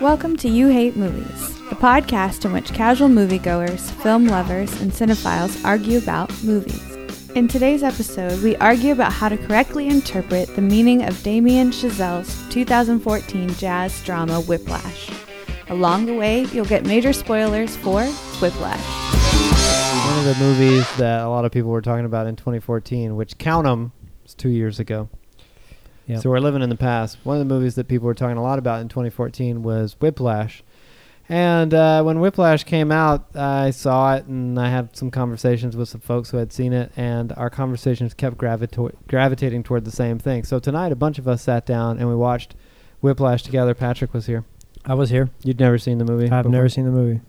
Welcome to You Hate Movies, the podcast in which casual moviegoers, film lovers, and cinephiles argue about movies. In today's episode, we argue about how to correctly interpret the meaning of Damien Chazelle's 2014 jazz drama Whiplash. Along the way, you'll get major spoilers for Whiplash. One of the movies that a lot of people were talking about in 2014, which count them, was two years ago. Yep. So we're living in the past. One of the movies that people were talking a lot about in 2014 was Whiplash. And uh, when Whiplash came out, I saw it and I had some conversations with some folks who had seen it, and our conversations kept gravito- gravitating toward the same thing. So tonight, a bunch of us sat down and we watched Whiplash together. Patrick was here. I was here. You'd never seen the movie? I've before? never seen the movie.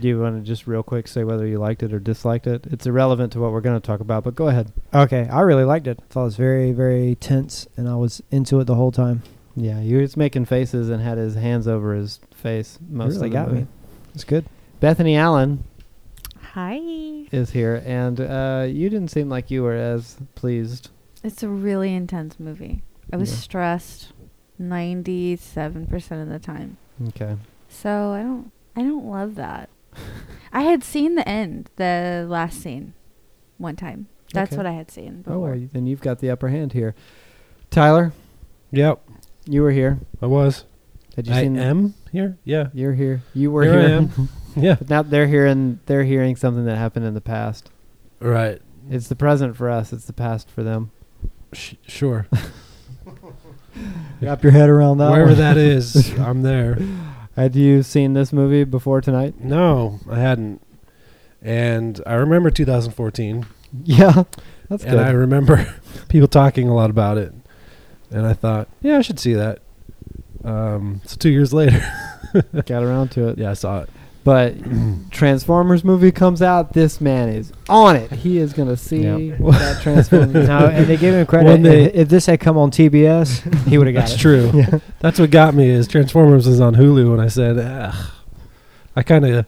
Do you want to just real quick say whether you liked it or disliked it? It's irrelevant to what we're going to talk about, but go ahead. Okay, I really liked it. I thought it was very, very tense, and I was into it the whole time. Yeah, he was making faces and had his hands over his face most really of the got movie. me. It's good. Bethany Allen Hi. is here, and uh, you didn't seem like you were as pleased. It's a really intense movie. I was Yeah. stressed 97% of the time. Okay. So I don't I don't love that. I had seen the end, the last scene one time. That's Okay. what I had seen Oh, before. well, then you've got the upper hand here. Tyler, Yep, you were here. I was. Had you I seen? am here. Yeah, You're here. You were Here I am. yeah. but now they're hearing. They're hearing something that happened in the past. Right. It's the present for us. It's the past for them. Sh- sure. Wrap your head around that. Wherever one. that is, I'm there. Had you seen this movie before tonight? No, I hadn't. And I remember 2014, Yeah, that's good. and I remember people talking a lot about it. And I thought, yeah, I should see that. Um, so two years later, Got around to it. yeah, I saw it. But Transformers movie comes out, this man is on it. He is gonna see Yep. that Transformers. no, and they gave him credit. When they- if, if this had come on TBS, he would have got That's it. true. Yeah. That's what got me is Transformers was on Hulu, and I said, Ugh. I kind of,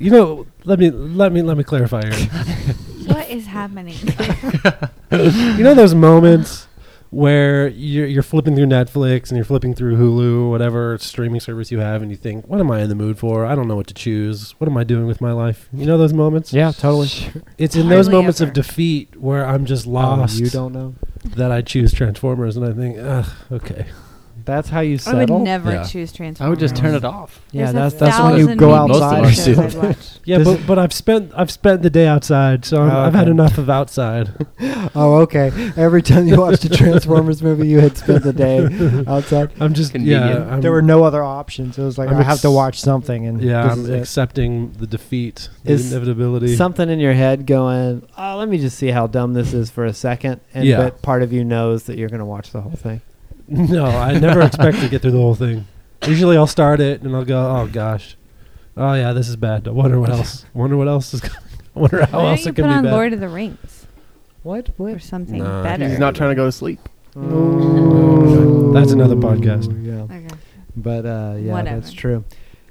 you know, let me let me let me clarify here. what is happening? you know those moments where you're, you're flipping through Netflix and you're flipping through Hulu or whatever streaming service you have, and you think, "What am I in the mood for? I don't know what to choose. What am I doing with my life?" You know those moments. Yeah, totally. It's in those Hardly moments ever. of defeat where I'm just Oh, lost. you don't know. that I choose Transformers, and I think, Ugh, okay. That's how you settle. I would never Yeah. choose Transformers. I would just turn it off. Yeah, There's that's a that's when you thousand go maybe Most of outside. our shows shows. I'd watch. Yeah, Does but but I've spent I've spent the day outside, so I'm, Oh, I've had okay. enough of outside. oh, okay. Every time you watched a Transformers movie, you had spent the day outside. I'm just Convenient. yeah. I'm, there were no other options. It was like I'm I have to ex- watch something, and yeah. this I'm is it. accepting the defeat, the Is inevitability. Something in your head going, "Oh, let me just see how dumb this is for a second. And Yeah. but part of you knows that you're going to watch the whole thing. No, I never expect to get through the whole thing. Usually, I'll start it and I'll go, "Oh gosh, oh yeah, this is bad. I wonder what else. wonder what else is coming. I wonder how Why else don't you it can put be on bad." Lord of the Rings What? or something Nah. better? He's not trying to go to sleep. That's another podcast. Yeah. Okay. But uh, yeah, Whatever. that's true.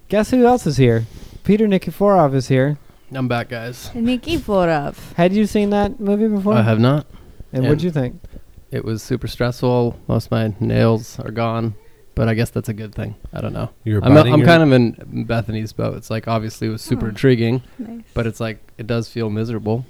Guess who else is here? Peter Nikiforov is here. I'm back, guys. Nikiforov. Had you seen that movie before? I have not. And yeah. what'd you think? It was super stressful. Most of my nails are gone, but I guess that's a good thing. I don't know. You're I'm, biting I'm kind of in Bethany's boat. It's like obviously it was super Oh. intriguing, Nice. but it's like it does feel miserable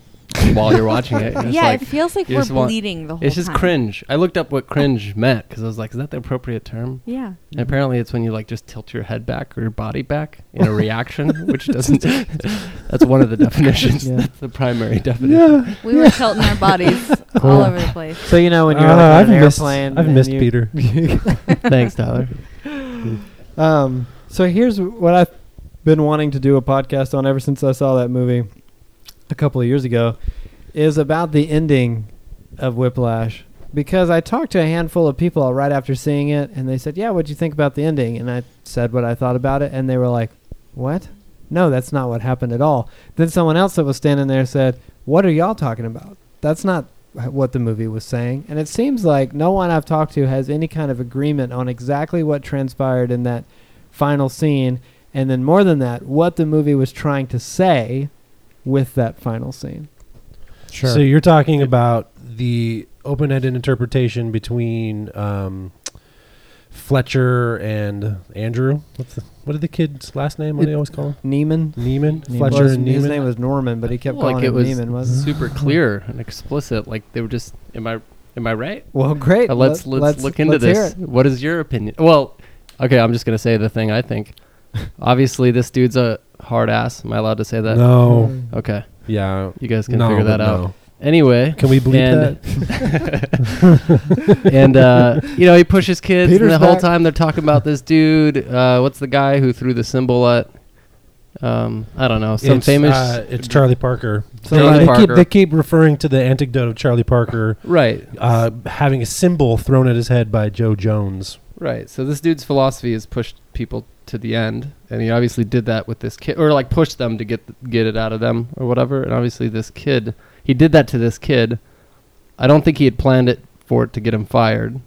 while you're watching it. It's yeah, like, it feels like you we're just want- bleeding the whole time. it's just time. cringe. I looked up what cringe meant because I was like, is that the appropriate term? Yeah. And apparently, it's when you like just tilt your head back or your body back in a reaction, which doesn't. that's one of the definitions. Yeah. That's the primary definition. Yeah. We were tilting our bodies all over the place. So you know when you're Uh, like on I've an missed, airplane. I've and missed you- Peter. Thanks, Tyler. Um, so here's what I've been wanting to do a podcast on ever since I saw that movie a couple of years ago, is about the ending of Whiplash. Because I talked to a handful of people right after seeing it, and they said, "Yeah, what'd you think about the ending?" And I said what I thought about it, and they were like, "What? No, that's not what happened at all." Then someone else that was standing there said, "What are y'all talking about? That's not what the movie was saying." And it seems like no one I've talked to has any kind of agreement on exactly what transpired in that final scene, and then more than that, what the movie was trying to say with that final scene. Sure. So you're talking about the open-ended interpretation between um, Fletcher and Andrew. What's the, what did the kid's last name? What do they always call him? Neiman. Neiman. Neiman. Fletcher Was- and his name was Norman, but he kept calling like it him was Neiman, wasn't super clear and explicit. Like they were just. Am I am I right? Well, great. Uh, let's, Let- let's look into let's this. What is your opinion? Well, okay, I'm just gonna say the thing I think. Obviously, this dude's a hard ass. Am I allowed to say that? No. Okay, Yeah. you guys can no, figure that but out. no. Anyway, Can we bleep and, that? and uh, you know he pushes kids, Peter's and the whole back. time they're talking about this dude. Uh, what's the guy who threw the cymbal at? Um, I don't know, some it's, famous. Uh, it's Charlie Parker. Charlie they, Parker. Keep, they keep referring to the anecdote of Charlie Parker right, uh, having a cymbal thrown at his head by Jo Jones. Right. So this dude's philosophy is push people to the end, and he obviously did that with this kid, or like pushed them to get get it out of them, or whatever. And obviously, this kid, he did that to this kid. I don't think he had planned it for it to get him fired,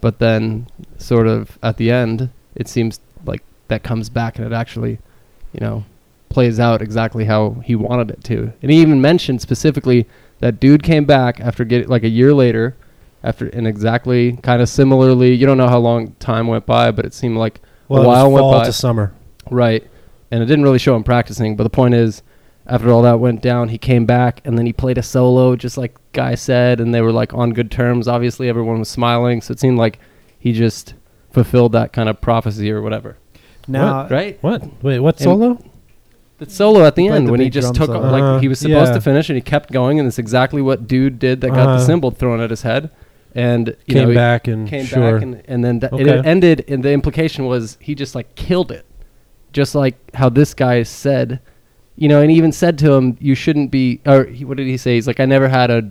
but then, sort of at the end, it seems like that comes back, and it actually, you know, plays out exactly how he wanted it to. And he even mentioned specifically that dude came back after getting like a year later after and exactly kind of similarly you don't know how long time went by but it seemed like Well, a it was while went fall by to summer. right and it didn't really show him practicing but the point is after all that went down he came back and then he played a solo just like guy said and they were like on good terms obviously everyone was smiling so it seemed like he just fulfilled that kind of prophecy or whatever Now, right What? Wait, what And- solo? the solo at the He end the when he just drum took solo. like Uh, he was supposed yeah. to finish and he kept going and it's exactly what dude did that got the Uh-huh. cymbal thrown at his head and you Came know, back and came sure. back and, and then th- Okay. it ended and the implication was he just like killed it just like how this guy said you know and he even said to him you shouldn't be or he, what did he say he's like i never had a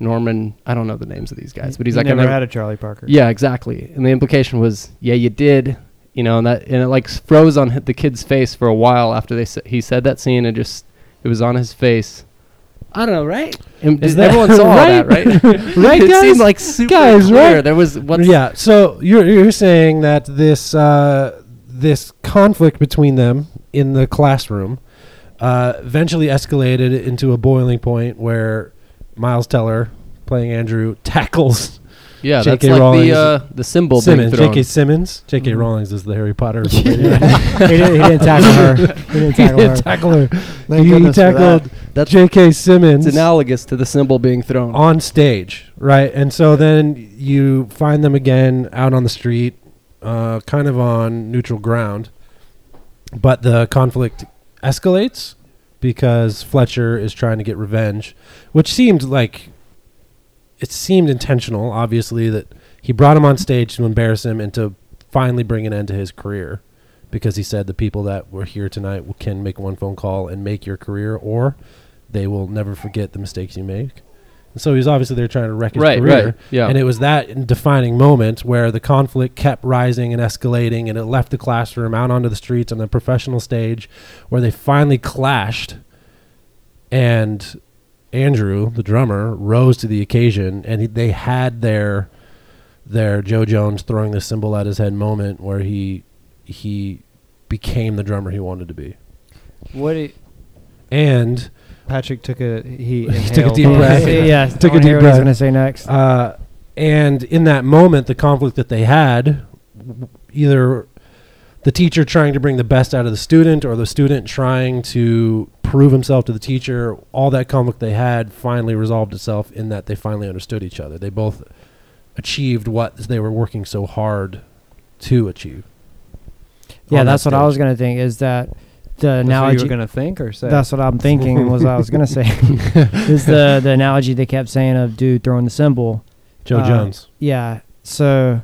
norman i don't know the names of these guys but he's he like never I never had a Charlie Parker. yeah exactly and the implication was yeah you did you know and that and it like froze on the kid's face for a while after they sa- he said that scene and just it was on his face I don't know, right? And Is that- everyone saw right? that, right? Right, it guys? seemed like super Guys, clear. right? There was what's yeah. So you're you're saying that this uh, this conflict between them in the classroom uh, eventually escalated into a boiling point where Miles Teller, playing Andrew, tackles Yeah, J.K. that's like the uh, the cymbal Simmons. being thrown. J.K. Simmons. J.K. Mhm. Rowling's is the Harry Potter. he, didn't, he didn't tackle her. He didn't tackle her. tackle her. Thank he goodness for that. tackled That's J.K. Simmons. it's analogous to the cymbal being thrown. on stage, right? And so then you find them again out on the street, uh, kind of on neutral ground. But the conflict escalates because Fletcher is trying to get revenge, which seemed like it seemed intentional, obviously, that he brought him on stage to embarrass him and to finally bring an end to his career. Because he said the people that were here tonight can make one phone call and make your career, or they will never forget the mistakes you make. And so he was obviously there trying to wreck his right, career. right, yeah. And it was that defining moment where the conflict kept rising and escalating, and it left the classroom out onto the streets on the professional stage, where they finally clashed. And Andrew, the drummer, rose to the occasion, and he, they had their their Jo Jones throwing the cymbal at his head moment where he he became the drummer he wanted to be. What And Patrick took a he, He took a deep breath. yeah, Took a deep Hear what breath. he's gonna say next. Uh, and in that moment, the conflict that they had, either the teacher trying to bring the best out of the student or the student trying to prove himself to the teacher, all that conflict they had finally resolved itself in that they finally understood each other. They both achieved what they were working so hard to achieve. yeah, on that that's what I was gonna think. Is that the That's what you analogy? were gonna think or say? That's what I'm thinking. was I was gonna say is the the analogy they kept saying of dude throwing the cymbal. Joe Uh, Jones. Yeah. So,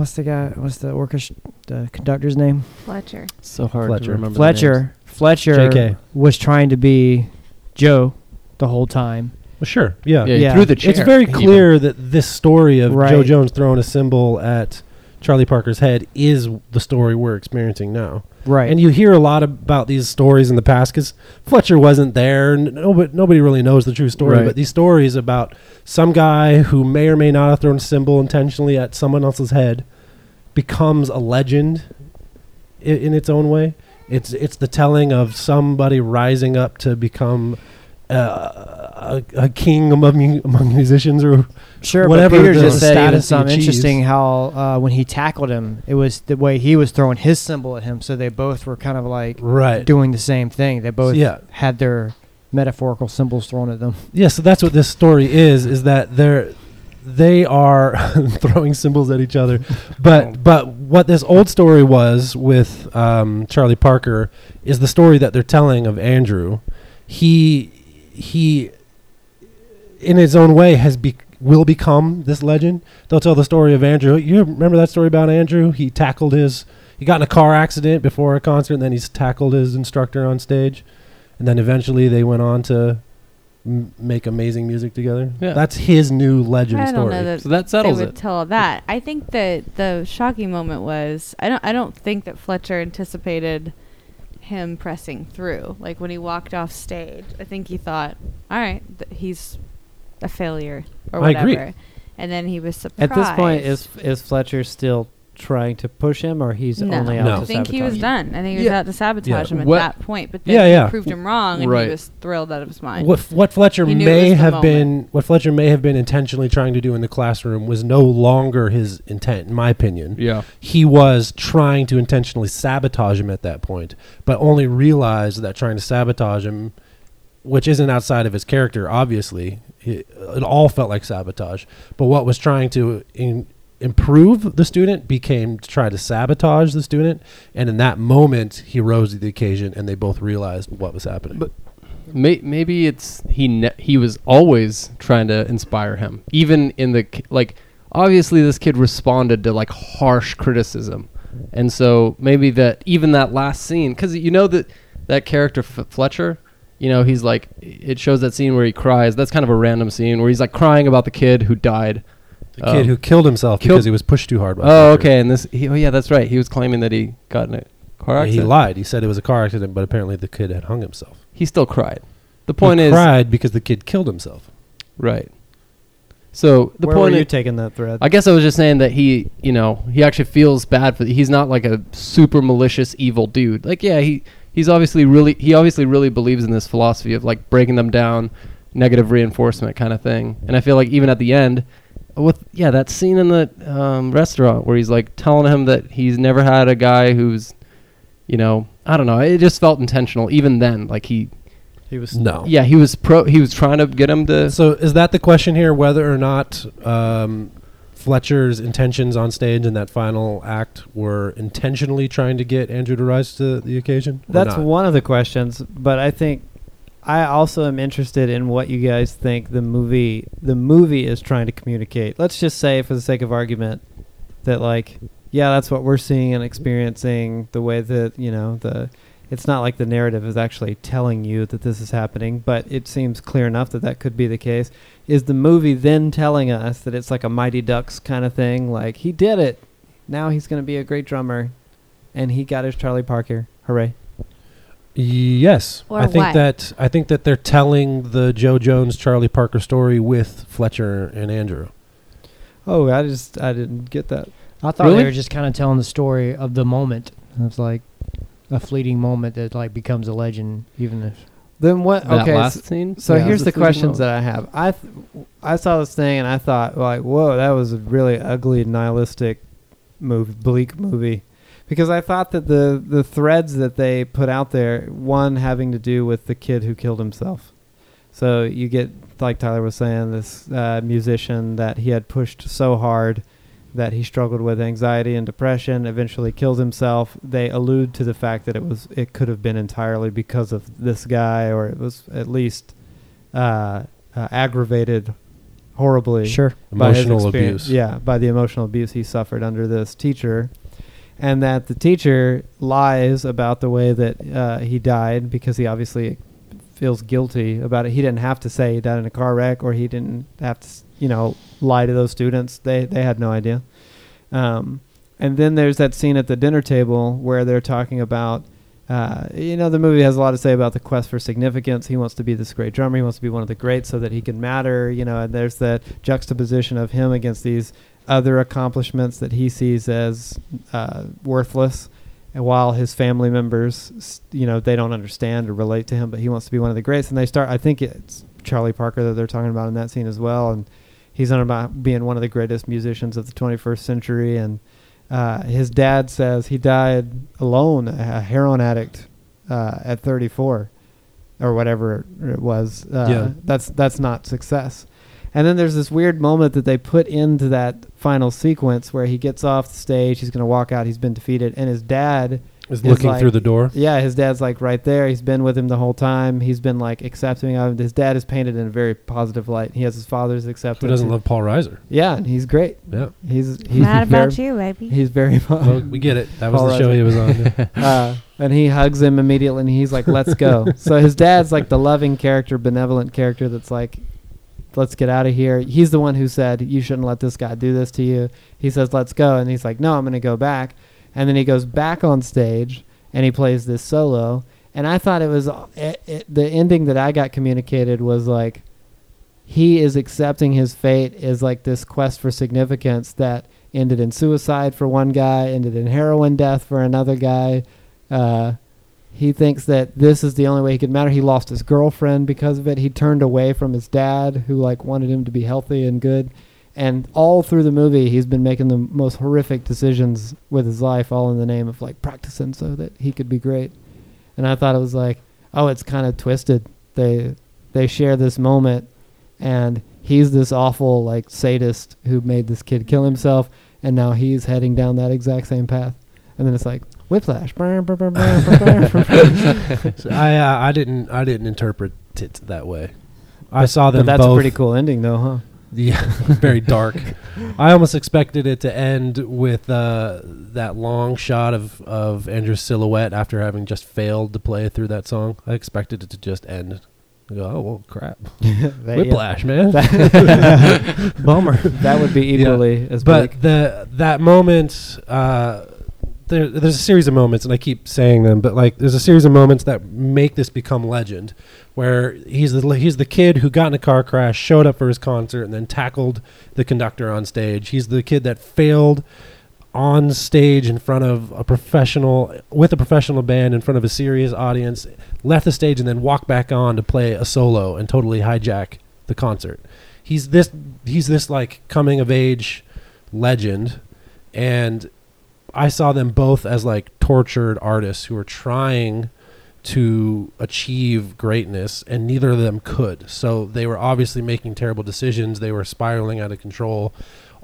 what's the guy? What's the orchestra? The conductor's name? Fletcher. so hard Fletcher. to remember. the names. Fletcher. Fletcher JK. was trying to be Joe the whole time. Well, sure. Yeah. Yeah, he Yeah. threw the chair. It's very even. clear that this story of Jo Jones throwing a cymbal at Charlie Parker's head is the story we're experiencing now. Right. And you hear a lot about these stories in the past because Fletcher wasn't there. and Nobody, nobody really knows the true story. Right. But these stories about some guy who may or may not have thrown a cymbal intentionally at someone else's head becomes a legend in, in its own way. It's it's the telling of somebody rising up to become uh, a, a king among mu- among musicians or Sure, Whatever but Peter the just said even status he interesting how uh, when he tackled him, it was the way he was throwing his cymbal at him. So they both were kind of like right. doing the same thing. They both yeah. had their metaphorical cymbals thrown at them. Yeah, so that's what this story is: is that they're they are throwing cymbals at each other. But but what this old story was with um, Charlie Parker is the story that they're telling of Andrew. He he, in his own way, has be will become this legend. They'll tell the story of Andrew. You remember that story about Andrew? He tackled his. He got in a car accident before a concert, and then he's tackled his instructor on stage, and then eventually they went on to m- make amazing music together. Yeah. That's his new legend I don't story. know that So that they settles would it. tell that. I think that the shocking moment was I don't I don't think that Fletcher anticipated him pressing through. Like when he walked off stage, I think he thought, "All right, th- he's a failure or I whatever." agree. And then he was surprised. At this point, is is Fletcher still trying to push him, or he's no, only out No. to I think he was him? done. I think he was Yeah. out to sabotage Yeah. him at What- that point. But then Yeah, he yeah. proved him wrong, and Right. he was thrilled out of his mind. What what Fletcher He knew it may have been what Fletcher may have been intentionally trying to do in the classroom was no longer his intent, in my opinion. Yeah. He was trying to intentionally sabotage him at that point, but only realized that trying to sabotage him, which isn't outside of his character, obviously, it, it all felt like sabotage. But what was trying to in, improve the student became to try to sabotage the student, and in that moment, he rose to the occasion, and they both realized what was happening. But- May- maybe it's he ne- he was always trying to inspire him even in the like obviously this kid responded to like harsh criticism. And so maybe that even that last scene cuz you know that that character F- Fletcher you know he's like it shows that scene where he cries. That's kind of a random scene where he's like crying about the kid who died The kid Um, who killed himself killed- because he was pushed too hard. By oh Fletcher. okay and this he, oh yeah that's right he was claiming that he got in a car Yeah, accident he lied. He said it was a car accident, but apparently the kid had hung himself. he still cried the point he is cried because the kid killed himself. right so the Where point were you taking that thread? I guess I was just saying that he, you know, he actually feels bad for. He's not like a super malicious evil dude. Like, yeah, he he's obviously really he obviously really believes in this philosophy of like breaking them down, negative reinforcement kind of thing. And I feel like even at the end, with yeah, that scene in the um, restaurant where he's like telling him that he's never had a guy who's, you know, I don't know. It just felt intentional. Even then, like he, he was No. yeah, he was pro. He was trying to get him to. So is that the question here? Whether or not um, Fletcher's intentions on stage in that final act were intentionally trying to get Andrew to rise to the occasion? That's one of the questions, but I think I also am interested in what you guys think the movie the movie is trying to communicate. Let's just say for the sake of argument that like yeah, that's what we're seeing and experiencing the way that, you know, the it's not like the narrative is actually telling you that this is happening, but it seems clear enough that that could be the case. Is the movie then telling us that it's like a Mighty Ducks kind of thing? Like, he did it. Now he's going to be a great drummer. And he got his Charlie Parker. Hooray. Yes, Or I think what? that I think that they're telling the Jo Jones Charlie Parker story with Fletcher and Andrew. Oh, I just, I didn't get that. I thought Really? they were just kind of telling the story of the moment. It's like a fleeting moment that like becomes a legend, even if Then what? that okay. last s- scene. So Yeah. here's the the questions moment. that I have. I th- I saw this thing and I thought like, whoa, that was a really ugly nihilistic movie, bleak movie, because I thought that the the threads that they put out there, one having to do with the kid who killed himself. So you get like Tyler was saying, this uh, musician that he had pushed so hard that he struggled with anxiety and depression, eventually killed himself. They allude to the fact that it was it could have been entirely because of this guy, or it was at least uh, uh, aggravated horribly sure. by his Emotional experience- abuse. Yeah, by the emotional abuse he suffered under this teacher, and that the teacher lies about the way that uh, he died because he obviously feels guilty about it. He didn't have to say he died in a car wreck, or he didn't have to, you know, lie to those students. They they had no idea. Um, and then there's that scene at the dinner table where they're talking about. Uh, you know, the movie has a lot to say about the quest for significance. He wants to be this great drummer. He wants to be one of the greats so that he can matter. You know, and there's that juxtaposition of him against these other accomplishments that he sees as uh, worthless. and while his family members, you know, they don't understand or relate to him, but he wants to be one of the greats. And they start. I think it's Charlie Parker that they're talking about in that scene as well, and he's on about being one of the greatest musicians of the 21st century. And uh, his dad says he died alone, a heroin addict, uh, at 34, or whatever it was. Uh, Yeah. that's that's not success. And then there's this weird moment that they put into that final sequence where he gets off the stage. He's going to walk out. He's been defeated, and his dad Is It's looking like- through the door. yeah, his dad's like right there. He's been with him the whole time. He's been like accepting of him. His dad is painted in a very positive light. He has his father's acceptance. Who doesn't love Paul Reiser? Yeah, and he's great. Yeah. He's he's Mad very, about you, baby. He's very Well, we get it. That was Paul the show Reiser. he was on. yeah. uh, and he hugs him immediately, and he's like, "Let's go." so his dad's like the loving character, benevolent character that's like, "Let's get out of here." He's the one who said, "You shouldn't let this guy do this to you." He says, "Let's go," and he's like, "No, I'm going to go back." And then he goes back on stage and he plays this solo. And I thought it was it, it, the ending that I got communicated was like he is accepting his fate as like this quest for significance that ended in suicide for one guy, ended in heroin death for another guy. Uh, he thinks that this is the only way he could matter. He lost his girlfriend because of it. He turned away from his dad, who like wanted him to be healthy and good. And all through the movie, he's been making the most horrific decisions with his life, all in the name of like practicing so that he could be great. And I thought it was like, oh, it's kind of twisted. They they share this moment, and he's this awful like sadist who made this kid kill himself, and now he's heading down that exact same path. And then it's like whiplash. So I uh, I didn't I didn't interpret it that way. I saw them but that's both. a pretty cool ending, though, huh? Yeah, very dark. I almost expected it to end with uh, that long shot of, of Andrew's silhouette after having just failed to play through that song. I expected it to just end. I go, oh well, crap! That- Whiplash, man. Bummer. That would be equally as but bleak. the that moment, uh, there, there's a series of moments, and I keep saying them, but like there's a series of moments that make this become legend, where he's the he's the kid who got in a car crash, showed up for his concert, and then tackled the conductor on stage. He's the kid that failed on stage in front of a professional with a professional band in front of a serious audience left the stage and then walked back on to play a solo and totally hijack the concert he's this he's this like coming of age legend and i saw them both as like tortured artists who were trying to achieve greatness and neither of them could. So they were obviously making terrible decisions. They were spiraling out of control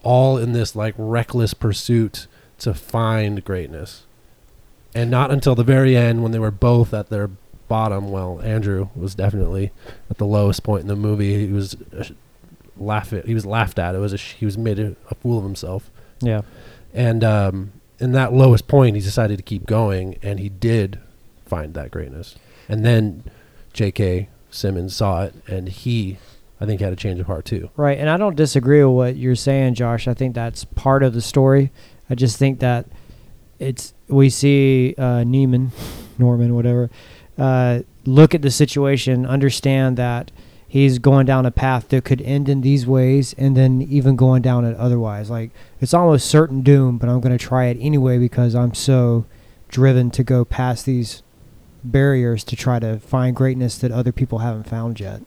all in this like reckless pursuit to find greatness. And not until the very end when they were both at their bottom. Well andrew was definitely at the lowest point in the movie. He was uh, laugh at, he was laughed at. It was a he was made a, a fool of himself. Yeah. and um, in that lowest point, he decided to keep going, and he did find that greatness. And then J.K. Simmons saw it, and he, I think, had a change of heart too. Right, and I don't disagree with what you're saying, Josh. I think that's part of the story. I just think that it's we see uh, Neiman, Norman, whatever, uh, look at the situation, understand that he's going down a path that could end in these ways, and then even going down it otherwise. Like it's almost certain doom, but I'm going to try it anyway because I'm so driven to go past these barriers to try to find greatness that other people haven't found yet.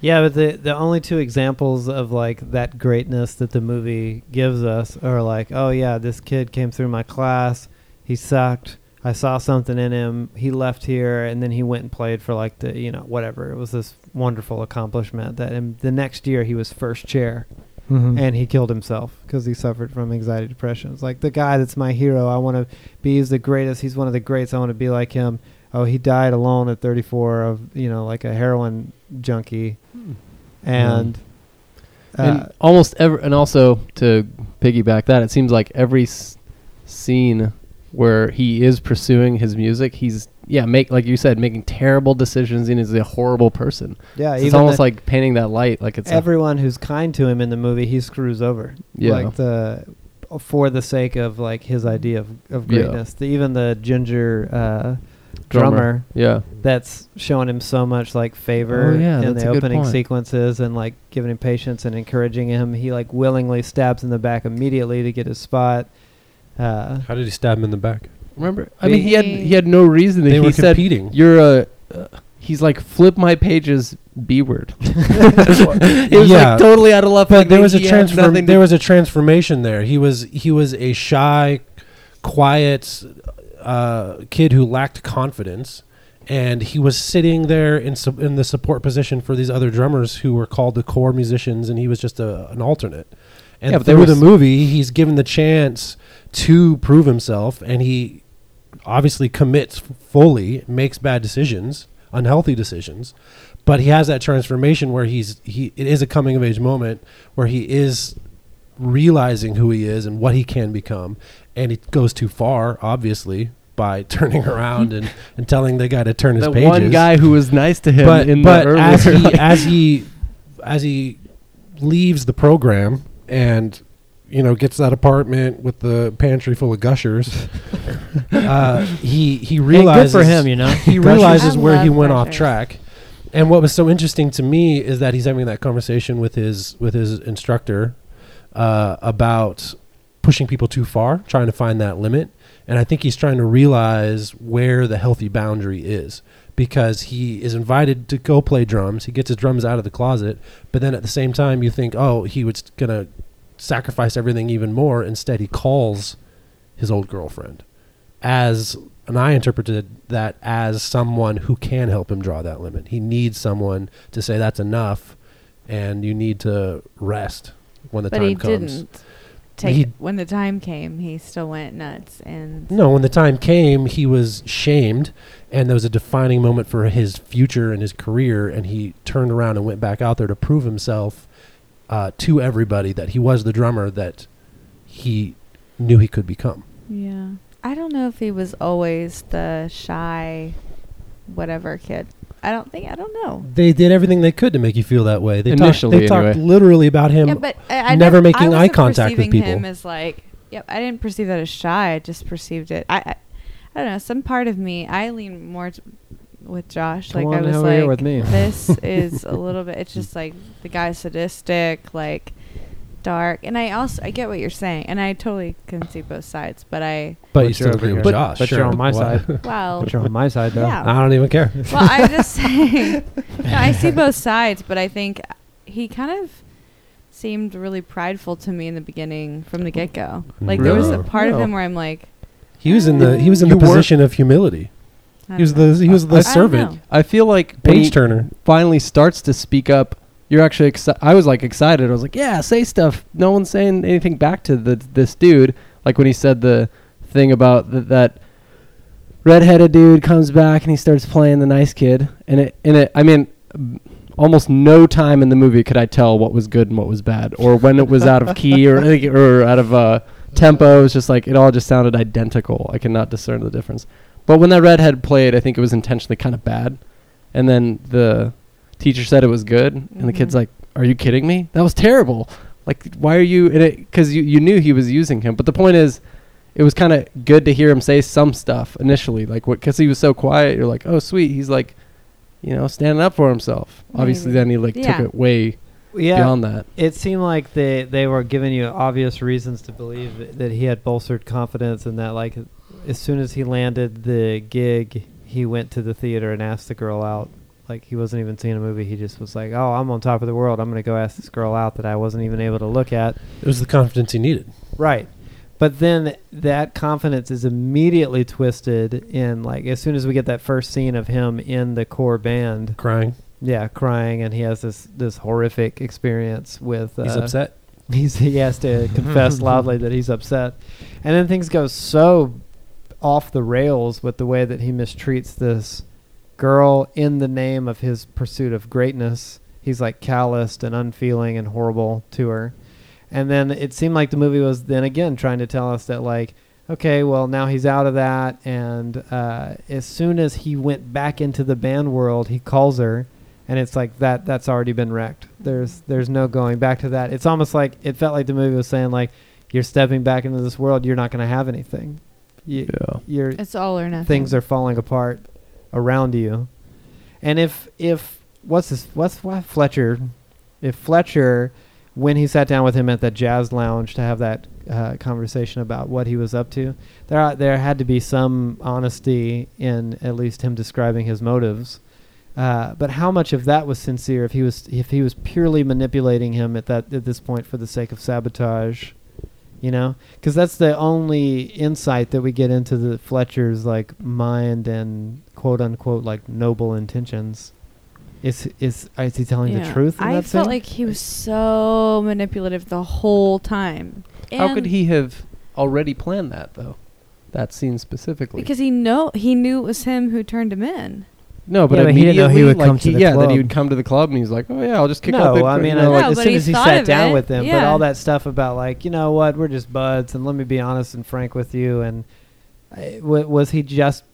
Yeah, but the the only two examples of like that greatness that the movie gives us are like, oh yeah, this kid came through my class, he sucked. I saw something in him. He left here and then he went and played for like the you know whatever. It was this wonderful accomplishment that in the next year he was first chair Mm-hmm. and he killed himself because he suffered from anxiety depression. It's like the guy that's my hero. I want to be. He's the greatest. He's one of the greats. I want to be like him. Oh, he died alone at 34 of you know like a heroin junkie, and. Uh, and almost every, and also to piggyback that, it seems like every s- scene where he is pursuing his music, he's yeah, make like you said, making terrible decisions and is a horrible person. yeah, it's almost like painting that light, like it's a, everyone who's kind to him in the movie, he screws over. yeah, like the for the sake of like his idea of, of Yeah. greatness. The, even the ginger uh, Drummer. drummer yeah, that's showing him so much like favor Oh, yeah, in the opening sequences and like giving him patience and encouraging him. He like willingly stabs in the back immediately to get his spot. Uh, How did he stab him in the back? Remember? I mean, he had he had no reason. They he were said, competing. "You're a." Uh, he's like, "Flip my pages, B word." he was Yeah. like totally out of left. but like, there was a transform. There was a transformation there. He was he was a shy, quiet uh, kid who lacked confidence, and he was sitting there in su- in the support position for these other drummers who were called the core musicians, and he was just a, an alternate. And Yeah, through the movie, he's given the chance to prove himself, and he obviously commits fully, makes bad decisions, unhealthy decisions, but he has that transformation where he's he it is a coming of age moment where he is realizing who he is and what he can become, and it goes too far, obviously, by turning around and, and telling the guy to turn his the pages. one guy who was nice to him but in but the earlier, as he as he as he leaves the program and you know gets that apartment with the pantry full of gushers, uh, he he Hey, realizes good for him, you know. he realizes I where he love went off track. And what was so interesting to me is that he's having that conversation with his with his instructor uh, about pushing people too far, trying to find that limit. And I think he's trying to realize where the healthy boundary is because he is invited to go play drums. He gets his drums out of the closet, but then at the same time, you think, oh, he was gonna sacrifice everything even more. Instead, he calls his old girlfriend as and I interpreted that as someone who can help him draw that limit. He needs someone to say that's enough, and you need to rest when the but time he comes. didn't take He- when the time came. He still went nuts and No, when the time came, he was shamed, and there was a defining moment for his future and his career, and he turned around and went back out there to prove himself uh, to everybody that he was the drummer that he knew he could become. yeah. I don't know if he was always the shy, whatever kid. I don't think. I don't know. They did everything they could to make you feel that way. They Initially, talked, they talked literally about him yeah, but I, I never nev- making I eye wasn't contact with perceiving Him people. as like, yep. I didn't perceive that as shy. I just perceived it. I, I, I don't know. Some part of me, I lean more t- with Josh. Come like on I was over like, here with me. this is a little bit. It's just like the guy's sadistic, like dark. And I also I get what you're saying, and I totally can see both sides. But I, But, But you still you're agree over with here. Josh. But sure. you're on my side. well, But you're on my side, though. Yeah. I don't even care. well, I'm just saying. No, I see both sides, but I think he kind of seemed really prideful to me in the beginning from the get go. Like there was a No. part of him where I'm like, He was in the he was in You the position of humility. He was the he was the I servant. I feel like page turner. finally starts to speak up, you're actually excited. I was like excited. I was like, yeah, say stuff. No one's saying anything back to the this dude. Like when he said the thing about th- that redheaded dude comes back and he starts playing the nice kid, and it and it. I mean. Almost no time in the movie could I tell what was good and what was bad, or when it was out of key or or out of uh, tempo. It was just like it all just sounded identical. I cannot discern the difference. But when that redhead played, I think it was intentionally kind of bad. And then the teacher said it was good, and the kid's Mhm. like, "Are you kidding me? That was terrible. Like, why are you in it? Because you you knew he was using him. But the point is, it was kind of good to hear him say some stuff initially, like what because he was so quiet. You're like, oh sweet, he's like, you know, standing up for himself. Obviously, then he like Yeah. took it way Yeah. beyond that. It seemed like they they were giving you obvious reasons to believe that- that he had bolstered confidence and that like as soon as he landed the gig, he went to the theater and asked the girl out. Like he wasn't even seeing a movie. He just was like, "Oh, I'm on top of the world. I'm gonna go ask this girl out that I wasn't even able to look at." It was the confidence he needed. Right. But then that confidence is immediately twisted in like as soon as we get that first scene of him in the core band, Crying. yeah, crying, and he has this this horrific experience with. He's uh, upset. He's he has to confess loudly that he's upset, and then things go so off the rails with the way that he mistreats this girl in the name of his pursuit of greatness. He's like calloused and unfeeling and horrible to her, and then it seemed like the movie was then again trying to tell us that like. Okay, well now he's out of that, and uh, as soon as he went back into the band world, he calls her, and it's like that that's already been wrecked. There's there's no going back to that. It's almost like it felt like the movie was saying like you're stepping back into this world. You're not going to have anything you, Yeah. you're It's all or nothing. things are falling apart around you and if if what's this what's why fletcher if fletcher when he sat down with him at that jazz lounge to have that uh, conversation about what he was up to, there are, there had to be some honesty in at least him describing his motives. Uh, but how much of that was sincere? If he was if he was purely manipulating him at that at this point for the sake of sabotage, you know, because that's the only insight that we get into the Fletcher's like mind and quote unquote like noble intentions. Is is is he telling the truth? In I that felt scene? like he was so manipulative the whole time. How could he have already planned that though? That scene specifically. Because he know he knew it was him who turned him in. No, but Yeah, but he didn't know he immediately, would like, come to the yeah, that he would come to the club and he's like, oh yeah, I'll just kick no, out the. I mean, you know, I- like, No, as soon as he sat down it, with him, but all that stuff about like, you know what, we're just buds, and let me be honest and frank with you, and I- wa- was he just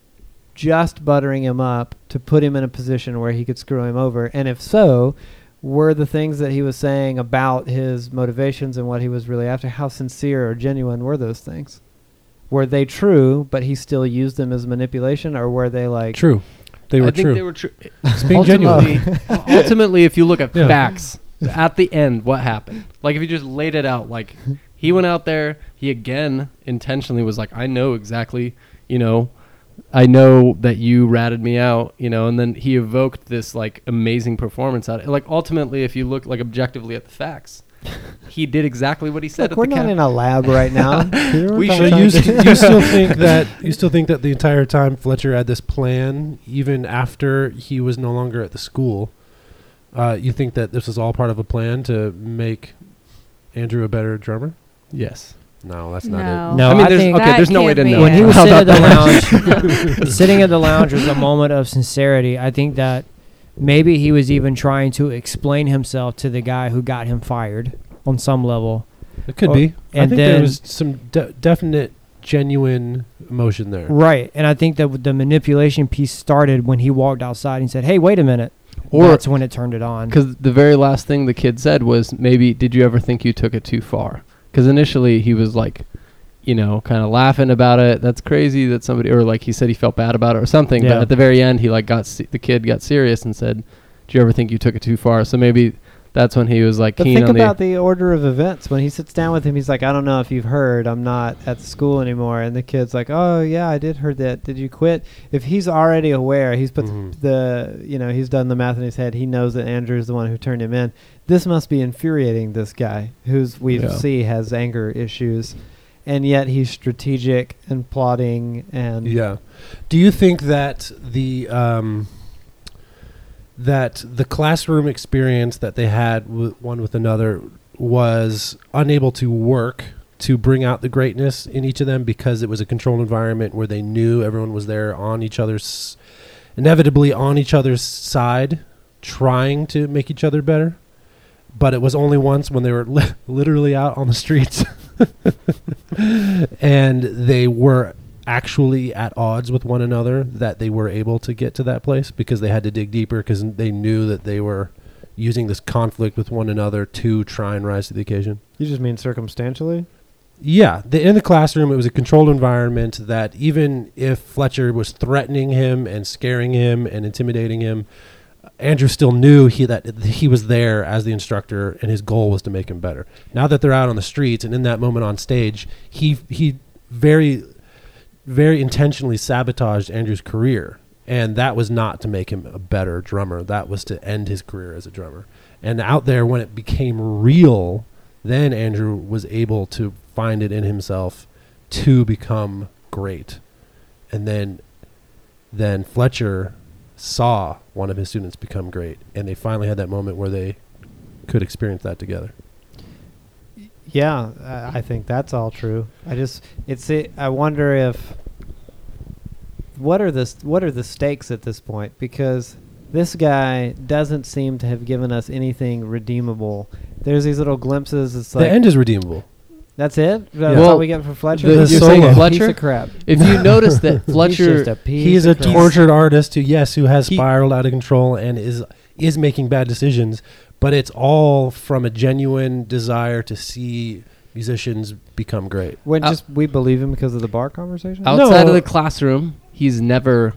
just buttering him up to put him in a position where he could screw him over? And if so, were the things that he was saying about his motivations and what he was really after, how sincere or genuine were those things? Were they true, but he still used them as manipulation, or were they like True. They were I think true. they were true. It's being genuine. ultimately, ultimately, if you look at Yeah. facts, at the end, what happened? Like if you just laid it out, like he went out there, he again intentionally was like, I know exactly, you know, I know that you ratted me out, you know, and then he evoked this like amazing performance out. Like ultimately, if you look like objectively at the facts, he did exactly what he said. Look, at we're the not cap- in a lab right now. We should So you, st- you still think that you still think that the entire time Fletcher had this plan, even after he was no longer at the school. Uh, you think that this was all part of a plan to make Andrew a better drummer? yes. No, that's not it. No, I mean, I there's think okay. There's no way can't to know. when he was sitting at the lounge, sitting at the lounge was a moment of sincerity. I think that maybe he was even trying to explain himself to the guy who got him fired on some level. it. Could Or- be. I and think there was some de- definite, genuine emotion there. Right, and I think that the manipulation piece started when he walked outside and said, "Hey, wait a minute." Or- that's when it turned it on. Because the very last thing the kid said was, maybe, did you ever think you took it too far? Because initially he was like, you know, kind of laughing about it. That's crazy that somebody, or like he said he felt bad about it or something. But at the very end, he like got, se- the kid got serious and said, do you ever think you took it too far? So maybe that's when he was like But keen think on about the. the order of events. When he sits down with him, he's like, I don't know if you've heard, I'm not at the school anymore. And the kid's like, Oh, yeah, I did heard that. Did you quit? If he's already aware, he's put Mhm. the, you know, he's done the math in his head. He knows that Andrew's the one who turned him in. This must be infuriating, this guy, who's we Yeah. see has anger issues. And yet he's strategic and plotting and. Yeah. Do you think that the um, that the classroom experience that they had one with another was unable to work to bring out the greatness in each of them because it was a controlled environment where they knew everyone was there on each other's inevitably on each other's side trying to make each other better but it was only once when they were li- literally out on the streets and they were actually at odds with one another that they were able to get to that place because they had to dig deeper because they knew that they were using this conflict with one another to try and rise to the occasion. You just mean circumstantially? Yeah, the, in the classroom, it was a controlled environment that even if Fletcher was threatening him and scaring him and intimidating him, Andrew still knew he that he was there as the instructor and his goal was to make him better. Now that they're out on the streets and in that moment on stage, he he very very intentionally sabotaged Andrew's career. And that was not to make him a better drummer. That was to end his career as a drummer. And out there, when it became real, then Andrew was able to find it in himself to become great. And then, then Fletcher saw one of his students become great, and they finally had that moment where they could experience that together. Yeah, I I think that's all true. I just it's it, I wonder if what are the what are the stakes at this point because this guy doesn't seem to have given us anything redeemable. There's these little glimpses. It's like the end is redeemable. That's it. That's Well, all we get for Fletcher. The You're just saying a Fletcher? piece of crap. If you notice that He's Fletcher, just a piece He's a of crap. tortured artist who, yes, who has He- spiraled out of control and is is making bad decisions, but it's all from a genuine desire to see musicians become great. When Out- just we believe him because of the bar conversation. outside No. of the classroom, he's never,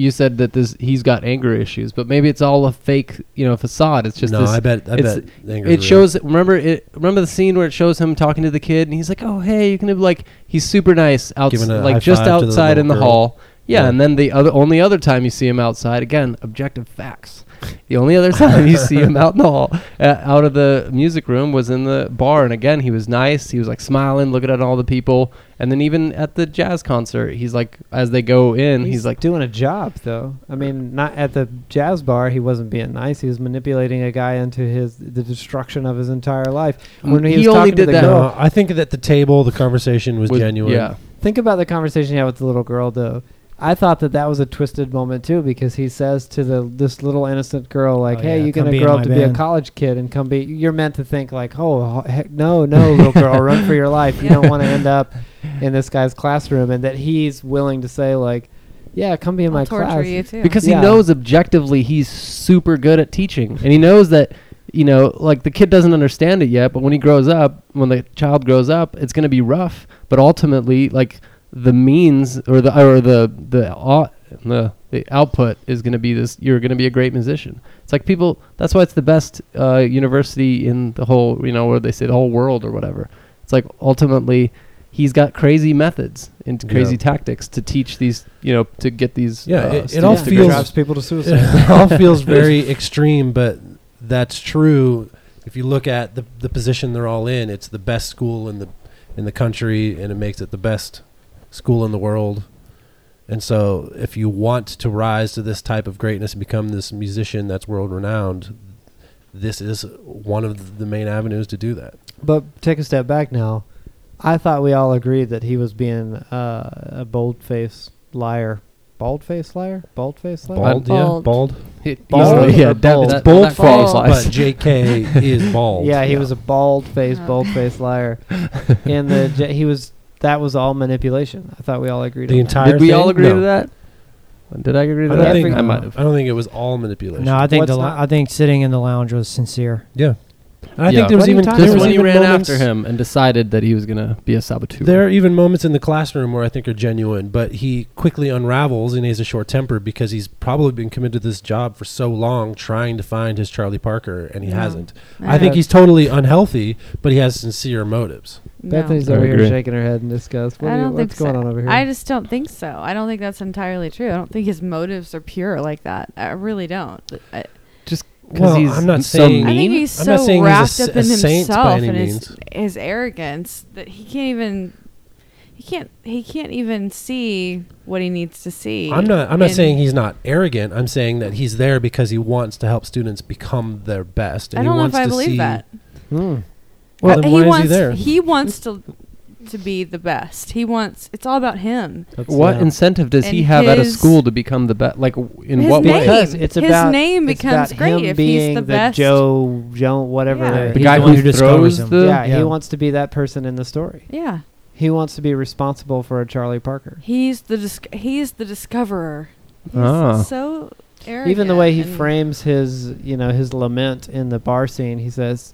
you said that this he's got anger issues, but maybe it's all a fake, you know, facade. It's just no, this. I bet. I bet. it real. shows. Remember it. Remember the scene where it shows him talking to the kid, and he's like, "Oh, hey, you can have like." He's super nice outside, Giving a high like just to the outside in the girl. hall. Yeah, Yeah. and then the other only other time you see him outside again, objective facts. The only other time you see him out in the hall, uh, out of the music room, was in the bar, and again he was nice. He was like smiling, looking at all the people, and then even at the jazz concert, he's like, as they go in, he's, like, doing a job though. I mean, not at the jazz bar. He wasn't being nice. He was manipulating a guy into his the destruction of his entire life. When he, He was only talking did to the that- girl, No, I think that the table, the conversation was, was- genuine. Yeah, Think about the conversation he had with the little girl, though. I thought that that was a twisted moment too, because he says to the this little innocent girl, like, Oh, "Hey, yeah, you're gonna grow up my to be a college kid and come be." You're meant to think like, "Oh, heck, no, no, little girl, run for your life. You don't want to end up in this guy's classroom." And that he's willing to say, like, "Yeah, come be in my I'll torture class." you too. because Yeah. he knows objectively he's super good at teaching, and he knows that you know, like the kid doesn't understand it yet, but when he grows up, when the child grows up, it's going to be rough. But ultimately, like the means or the or the the au- the the output is going to be this. You're going to be a great musician. It's like people. That's why it's the best uh, university in the whole. You know, where they say the whole world or whatever. It's like ultimately. He's got crazy methods and crazy Yeah. tactics to teach these, you know, to get these. Yeah, uh, it- it all students to He go- feels- drives people to suicide. it all feels very extreme, but that's true. If you look at the the position they're all in, it's the best school in the in the country, and it makes it the best school in the world. And so, if you want to rise to this type of greatness and become this musician that's world renowned, this is one of the main avenues to do that. But take a step back now. I thought we all agreed that he was being uh, a bold-faced liar. Bald-faced liar? Bald-faced liar? Bald, yeah, Bald. bald. He- Bald easily, or yeah, that- bold? that- bold face, qualifies. but J.K. is bald. Yeah, he was a bald-faced, bald bold-faced liar. and the j- he was that was all manipulation. I thought we all agreed. The on that. entire Did we all agree No. to that? Did I agree to I that? don't think I might have. I don't think it was all manipulation. No, I think What's the not- I think sitting in the lounge was sincere. Yeah. And I Yeah. think there was even talking there Just was when he ran after him and decided that he was going to be a saboteur. There are even moments in the classroom where I think are genuine, but he quickly unravels and he has a short temper because he's probably been committed to this job for so long trying to find his Charlie Parker and he Yeah. hasn't. Yeah. I think he's totally unhealthy, but he has sincere motives. No. Bethany's I over here shaking her head in disgust. What I do you- don't think what's going so. on over here? I just don't think so. I don't think that's entirely true. I don't think his motives are pure like that. I really don't. I, because Well, he's I'm not so saying- I think he's I'm so not saying he's a wrapped s- up a in saint by himself any and his means. his arrogance that he can't even he can't he can't even see what he needs to see. I'm not I'm not saying he's not arrogant. I'm saying that he's there because he wants to help students become their best and I don't he know wants if I to believe see that. Hmm. Well, Uh, then he why is he wants there? he wants to to be the best. He wants it's all about him. That's- What yeah. incentive does he have at a school to become the best? Like, w- in what name, way? Because it's his about- name It's becomes about great him if being he's the, best. Joe, Joe, whatever. Yeah. the- The guy the who one who throws discovers him. the. yeah, he wants to be that person in the story. Yeah, He wants to be responsible for a Charlie Parker. he's the dis- he's the discoverer. He's Ah. so arrogant. Even the way he frames his, you know, his lament in the bar scene, he says,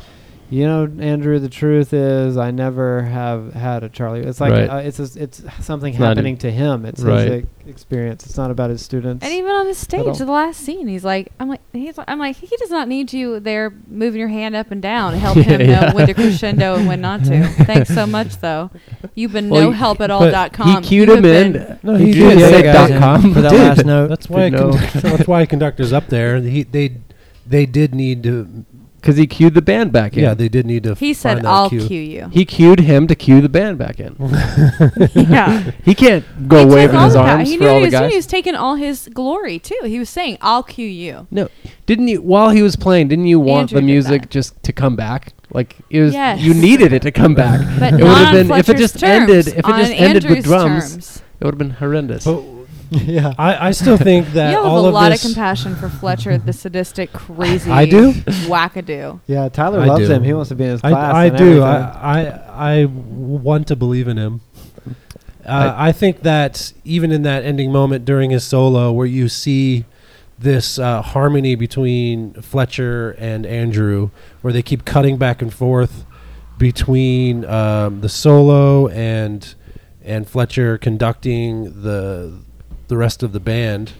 "You know, Andrew, the truth is, I never have had a Charlie." It's like Right. uh, it's a, it's something It's not happening to him. It's Right. his e- experience. It's not about his students. And even on the stage, the last scene, he's like, "I'm like, he's, like, I'm like, he does not need you there moving your hand up and down to help Yeah, him know yeah. when to crescendo and when not to." Thanks so much, though. You've been Well, no he- help at but all. dot com. He cued You him in. No, he he did did. Yeah, dot com for that last note. That's why No. con- that's why conductors up there. He, they they did need to. Because he cued the band back in. Yeah, they did need to. He said, find that "I'll cue. cue you." he cued him to cue the band back in. yeah. He can't go He waving his the power. arms He for knew all he the was, doing- guys. he was taking all his glory too. He was saying, "I'll cue you." No, didn't you? While he was playing, didn't you want Andrew the music just to come back? Like it was. Yes. You needed it to come back. But It would've on been- if it Fletcher's just terms, ended- if it on just ended with Andrew's drums. terms. It would have been horrendous. But yeah. I, I still think that you have all a of lot this. of compassion for Fletcher, the sadistic, crazy, I do? wackadoo. Yeah, Tyler I loves do. him. He wants to be in his class. I, I and do. everything. I, I I want to believe in him. Uh, I, think that even in that ending moment during his solo, where you see this uh, harmony between Fletcher and Andrew, where they keep cutting back and forth between um, the solo and and Fletcher conducting the the rest of the band,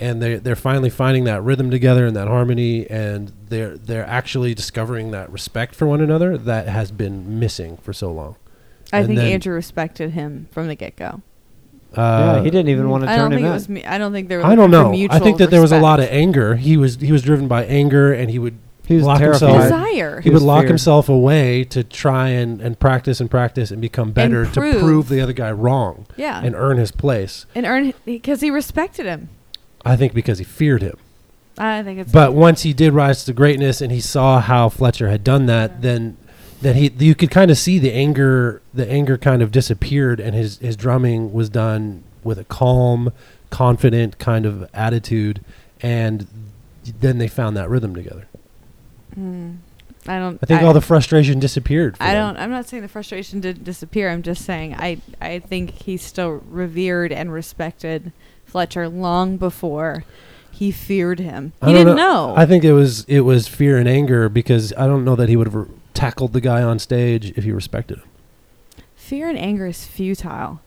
and they they're finally finding that rhythm together and that harmony, and they're they're actually discovering that respect for one another that has been missing for so long. I And think then- Andrew respected him from the get go. Uh, yeah, he didn't even want to I turn don't him think it in. was me. I don't think they were. I don't know. I think that there was a lot of anger. He was he was driven by anger, and he would he was lock terrified. himself- desire. he He would was lock feared. himself away to try and, and practice and practice and become better to prove. prove the other guy wrong Yeah, and earn his place. and earn because he respected him. I think because he feared him. I think it's. But once he did rise to greatness and he saw how Fletcher had done that, then then he you could kind of see the anger the anger kind of disappeared and his his drumming was done with a calm, confident kind of attitude and then they found that rhythm together. Mm, I don't. I think all the frustration disappeared. I them. don't. I'm not saying the frustration didn't disappear. I'm just saying I. I think he still revered and respected Fletcher long before he feared him. I He didn't know. I think it was it was fear and anger because I don't know that he would have tackled the guy on stage if he respected him. Fear and anger is futile.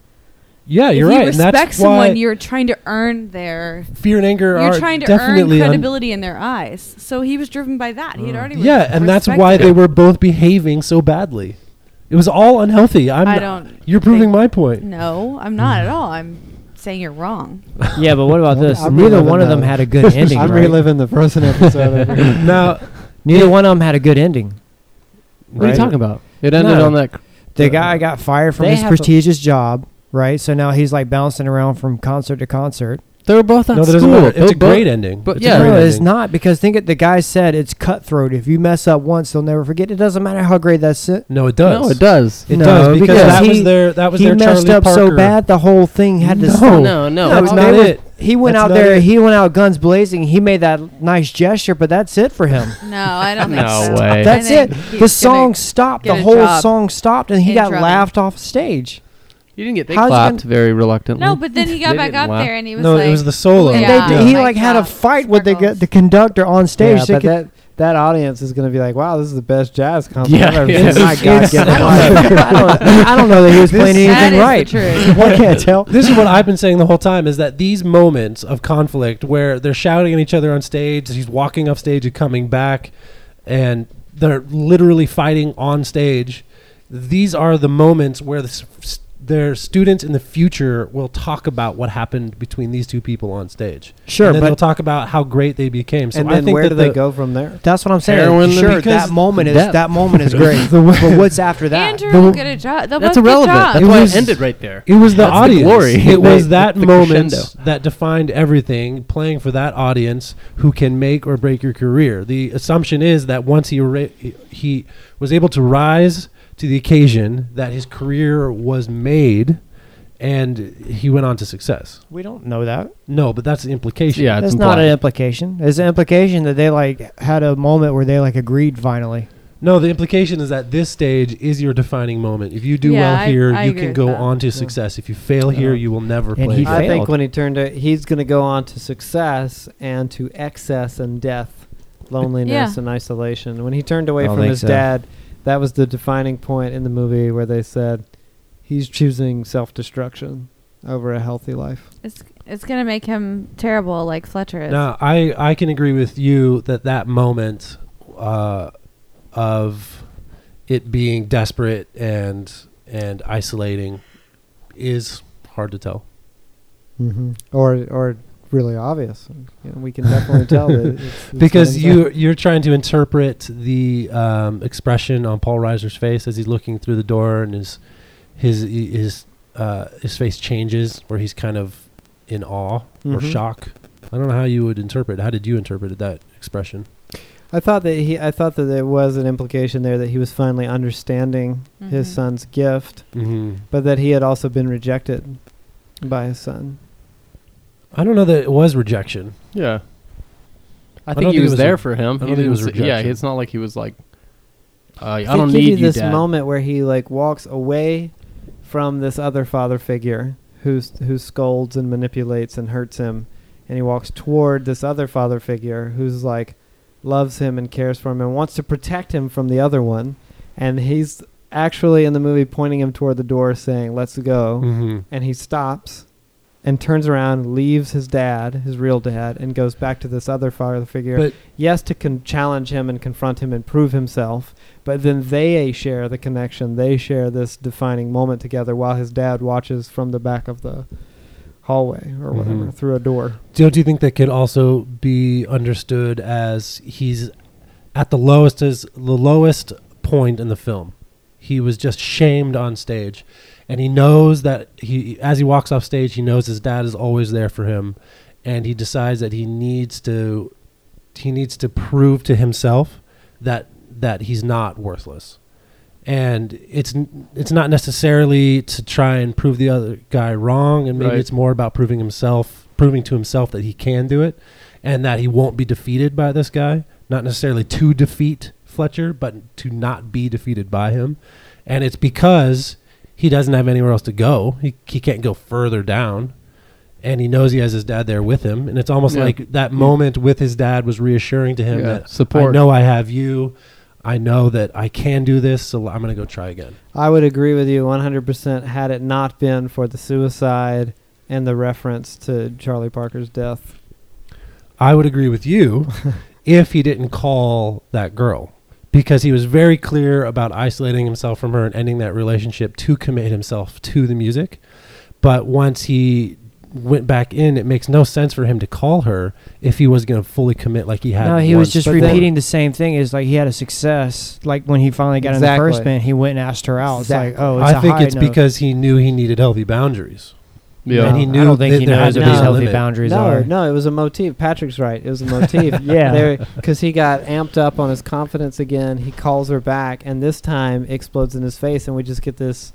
Yeah, you're if you right. and respect that's someone, why you're trying to earn their. fear and anger You're are trying to earn definitely un- credibility in their eyes. So he was driven by that. He had Mm. already. yeah, res- and that's why respected they were both behaving so badly. It was all unhealthy. I'm I not- don't. You're proving my point. No, I'm not at all. I'm saying you're wrong. yeah, but what about this? I'm Neither one of them had a good ending. I'm right? reliving the frozen episode. now, Neither one of them had a good ending. What are you talking about? It ended No. on that. The guy got fired from They his prestigious job, right? So now he's like bouncing around from concert to concert. They were both at No, that doesn't school. matter. It's Both- a great ending. but It's a yeah. great no, it's ending. not because think it. The guy said it's cutthroat. If you mess up once, they'll never forget. It doesn't matter how great that's it. No, it does. No, it does. It No, does because, because that he- was their that was he their messed Charlie up so bad the whole thing had to No. stop. No, no, That's no, not it was- it. He went That's out not there. it. He went out guns blazing. He made that nice gesture, but that's it for him. No, I don't think No so. way. I That's think it. he's The gonna- song stopped. get The a whole job song stopped, and he in got drumming. laughed off stage. You didn't get. They How's clapped gonna- very reluctantly. No, but then he got They back didn't up laugh. there and he was No, like, it was the solo. And Yeah. they, he Like, like had uh, a fight with the gu- sprinkles. the conductor on stage. yeah, They but could- that that audience is going to be like, "Wow, this is the best jazz concert Yeah, I've ever yeah. seen." My God, get I don't, I don't- I don't know that he was playing That anything is right. the truth. I can't tell. this is what I've been saying the whole time is that these moments of conflict where they're shouting at each other on stage, he's walking off stage and coming back, and they're literally fighting on stage. These are the moments where the, s- their students in the future will talk about what happened between these two people on stage. Sure, and then they'll talk about how great they became. So and I then think where that do they go from there? that's what I'm saying. Heroin sure, that moment is death. that moment is great. but what's after that? Andrew The- will get a job. They'll That's irrelevant. jobs. That's It why was- it ended right there. It was the That's the audience. glory. It was that the moment crescendo. that defined everything. Playing for that audience who can make or break your career. The assumption is that once he ra- he- he was able to rise to the occasion, that his career was made, and he went on to success. we don't know that. No, but that's the implication. Yeah, it's That's not an implication. It's an implication that they like had a moment where they like agreed finally. No, the implication is that this stage is your defining moment. If you do Yeah, well I- here, I you can go that. on to success. If you fail here, you will never And play. he. I think when he turned to, he's going to go on to success and to excess and death, loneliness Yeah. and isolation. When he turned away I don't from his so. dad, that was the defining point in the movie where they said he's choosing self-destruction over a healthy life. It's it's gonna make him terrible, like Fletcher is. Now, I, I can agree with you that that moment uh, of it being desperate and and isolating is hard to tell. Mm-hmm. Or or really obvious. You know, we can definitely tell that it's, it's because you you're trying to interpret the um, expression on Paul Reiser's face as he's looking through the door and his his his uh, his face changes where he's kind of in awe or Mhm. shock. I don't know how you would interpret. How did you interpret that expression? I thought that he I thought that there was an implication there that he was finally understanding his Mhm. son's gift, Mm-hmm. but that he had also been rejected by his son. I don't know that it was rejection. Yeah. I don't think he think it was, was there a- for him. I don't He think it was didn't say- yeah, rejection. it's not like he was like, uh, I They don't need you you, this Dad. moment where he like walks away from this other father figure who's who scolds and manipulates and hurts him, and he walks toward this other father figure who's like loves him and cares for him and wants to protect him from the other one, and he's actually in the movie pointing him toward the door saying, "Let's go," Mm-hmm. and he stops, and turns around, leaves his dad, his real dad, and goes back to this other father figure. But yes, to con- challenge him and confront him and prove himself. But then they share the connection. They share this defining moment together while his dad watches from the back of the hallway or whatever Mhm. through a door. don't you think that could also be understood as he's at the lowest as the lowest point in the film? He was just shamed on stage, and he knows that he as he walks off stage, he knows his dad is always there for him, and he decides that he needs to he needs to prove to himself that that he's not worthless. And it's it's not necessarily to try and prove the other guy wrong, and maybe Right. it's more about proving himself, proving to himself that he can do it, and that he won't be defeated by this guy. Not necessarily to defeat Fletcher, but to not be defeated by him. And it's because he doesn't have anywhere else to go. He he can't go further down, and he knows he has his dad there with him. And it's almost Yeah. like that moment with his dad was reassuring to him Yeah, that I support. know I have you. I know that I can do this, so I'm going to go try again. I would agree with you 100% had it not been for the suicide and the reference to Charlie Parker's death. I would agree with you if he didn't call that girl because he was very clear about isolating himself from her and ending that relationship to commit himself to the music. But once he went back in, it makes no sense for him to call her if he was going to fully commit like he had. No, he was just but then- repeating the same thing. Is like he had a success. Like when he finally got in the first band, he went and asked her out. It's like, oh, it's a I think high it's note. because he knew he needed healthy boundaries. Yeah. And he knew. I knew don't think that he there had knows to what be his a healthy limit. boundaries no, are. no, it was a motif. Patrick's right. It was a motif. Yeah. Because he got amped up on his confidence again. He calls her back, and this time explodes in his face, and we just get this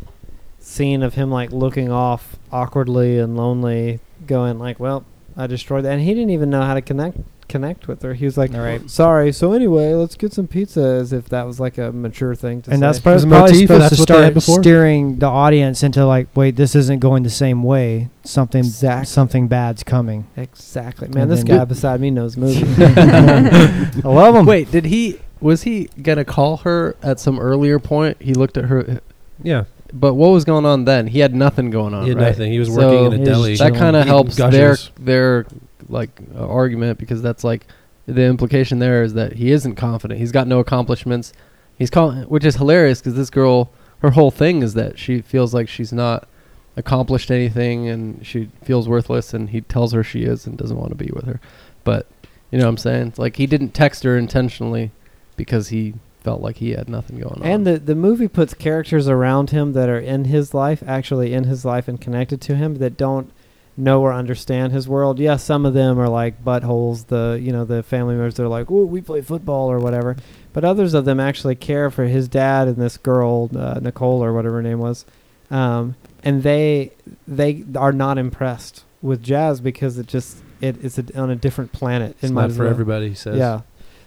scene of him like looking off awkwardly and lonely, going like, "Well, I destroyed that," and he didn't even know how to connect connect with her. He was like, All right. "Sorry." So anyway, let's get some pizza, as if that was like a mature thing to and say. that's It pro- was a probably motif, supposed that's to what they had start before? steering the audience into like, wait, this isn't going the same way. Something, Exactly. something bad's coming. exactly, man. And This then- guy beside me knows movies. I love him. Wait, did he? Was he gonna call her at some earlier point? He looked at her, uh, Yeah, but what was going on then? He had nothing going on. he had right? nothing. He was So working in a He was deli. chilling. That kind of eating helps their Gushers. their like uh, argument because that's like the implication there is that he isn't confident. He's got no accomplishments. He's call, which is hilarious because this girl, her whole thing is that she feels like she's not accomplished anything and she feels worthless. And he tells her she is and doesn't want to be with her. But you know what I'm saying? It's like he didn't text her intentionally because he felt like he had nothing going on. And the the movie puts characters around him that are in his life, actually in his life and connected to him that don't know or understand his world. Yes, some of them are like buttholes, the you know, the family members that are like, Oh, we play football or whatever. But others of them actually care for his dad and this girl, uh, Nicole or whatever her name was. Um, and they they are not impressed with jazz because it just it is on a different planet. It's in not for everybody. He says. yeah.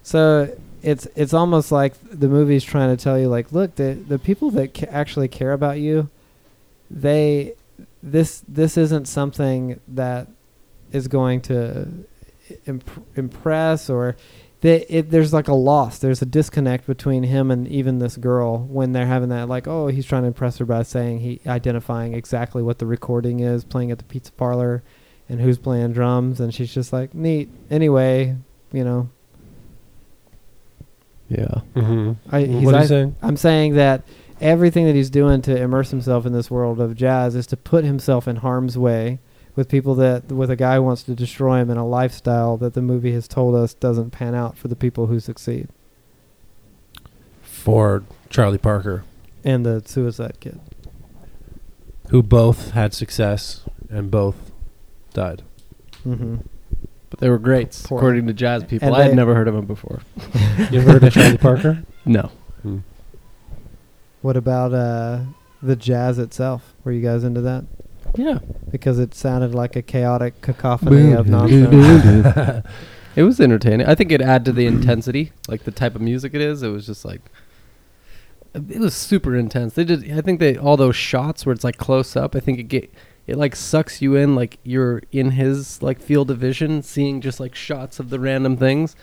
So it's it's almost like the movie's trying to tell you like, look, the the people that ca- actually care about you, they this this isn't something that is going to imp- impress or they, it, there's like a loss. There's a disconnect between him and even this girl when they're having that like, oh, he's trying to impress her by saying he identifying exactly what the recording is, playing at the pizza parlor, and who's playing drums, and she's just like, neat. Anyway, you know, yeah. hmm I, he's What are I, you saying? I'm saying that everything that he's doing to immerse himself in this world of jazz is to put himself in harm's way with people that with a guy who wants to destroy him in a lifestyle that the movie has told us doesn't pan out for the people who succeed For Charlie Parker, and the suicide kid. who both had success and both died. Mm-hmm. But they were greats, Poor- according to jazz people. And I had never heard of him before. You ever heard of Charlie Parker? No. Hmm. What about uh, the jazz itself? Were you guys into that? Yeah. Because it sounded like a chaotic cacophony of nonsense. It was entertaining. I think it added to the intensity, like the type of music it is. It was just like it was super intense. They did. I think they all those shots where it's like close up. I think it get it like sucks you in, like you're in his like field of vision, seeing just like shots of the random things.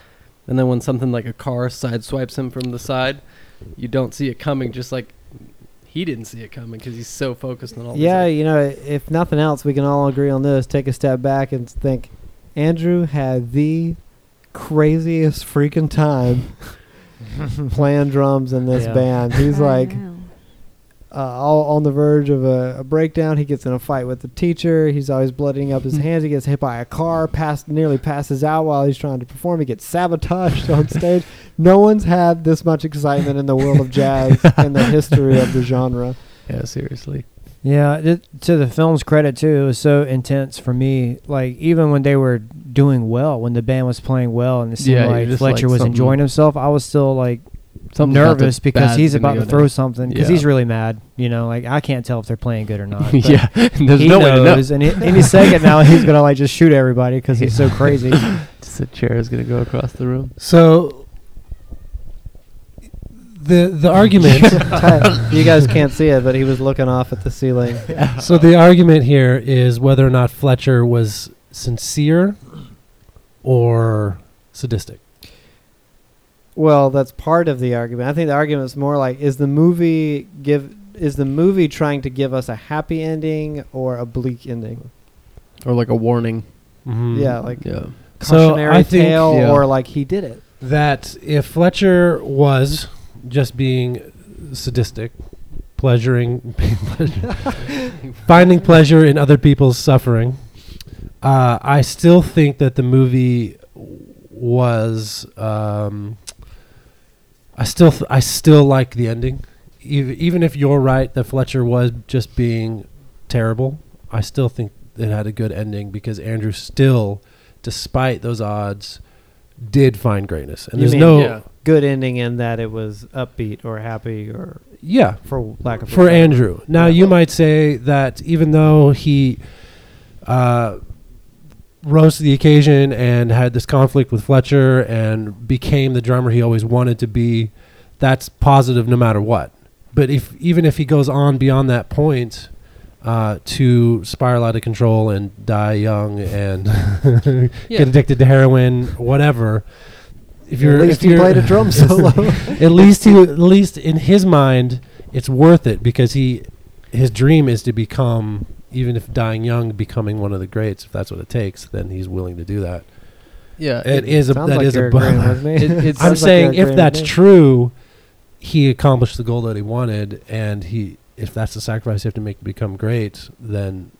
And then when something like a car sideswipes him from the side, you don't see it coming. Just like he didn't see it coming because he's so focused on all. Yeah, These, you know, if nothing else, we can all agree on this. Take a step back and think Andrew had the craziest freaking time playing drums in this Yeah. band. He's I like know. Uh, all on the verge of a, a breakdown. He gets in a fight with the teacher. He's always bloodying up his hands. He gets hit by a car, pass, nearly passes out while he's trying to perform. He gets sabotaged on stage. No one's had this much excitement in the world of jazz in the history of the genre. yeah, seriously. Yeah, it, to the film's credit too, it was so intense for me. Like even when they were doing well, when the band was playing well, and it seemed Yeah, like Fletcher like was enjoying himself, I was still like Something's about nervous because he's about to throw down. something because Yeah. he's really mad. You know, like I can't tell if they're playing good or not. yeah, there's no way to know. knows, and he- any second now he's gonna like just shoot everybody because he's so crazy. Just a chair is gonna go across the room. So the the argument you guys can't see it, but he was looking off at the ceiling. so the argument here is whether or not Fletcher was sincere or sadistic. Well, that's part of the argument. I think the argument is more like is the movie give is the movie trying to give us a happy ending or a bleak ending? Or like a warning. Mhm. Yeah, like Yeah. So cautionary I think tale yeah. or like he did it. that if Fletcher was just being sadistic, pleasuring, finding pleasure in other people's suffering, uh, I still think that the movie was. Um, I still, th- I still like the ending, Ev- even if you're right that Fletcher was just being terrible. I still think it had a good ending because Andrew still, despite those odds, did find greatness. And You there's mean- no, Yeah. Good ending in that it was upbeat or happy or yeah, for lack of for Andrew. Now Yeah. you might say that even though he uh, rose to the occasion and had this conflict with Fletcher and became the drummer he always wanted to be, that's positive no matter what. But if even if he goes on beyond that point uh, to spiral out of control and die young and Yeah. get addicted to heroin, whatever. If you're at least if he you're played a drum solo. at least he at least in his mind it's worth it because he his dream is to become even if dying young becoming one of the greats if that's what it takes then he's willing to do that Yeah. it is a Sounds that like is you're a agreeing bu- with me. It- it Sounds i'm saying you're if agreeing that's true he accomplished the goal that he wanted and he if that's the sacrifice you have to make to become great then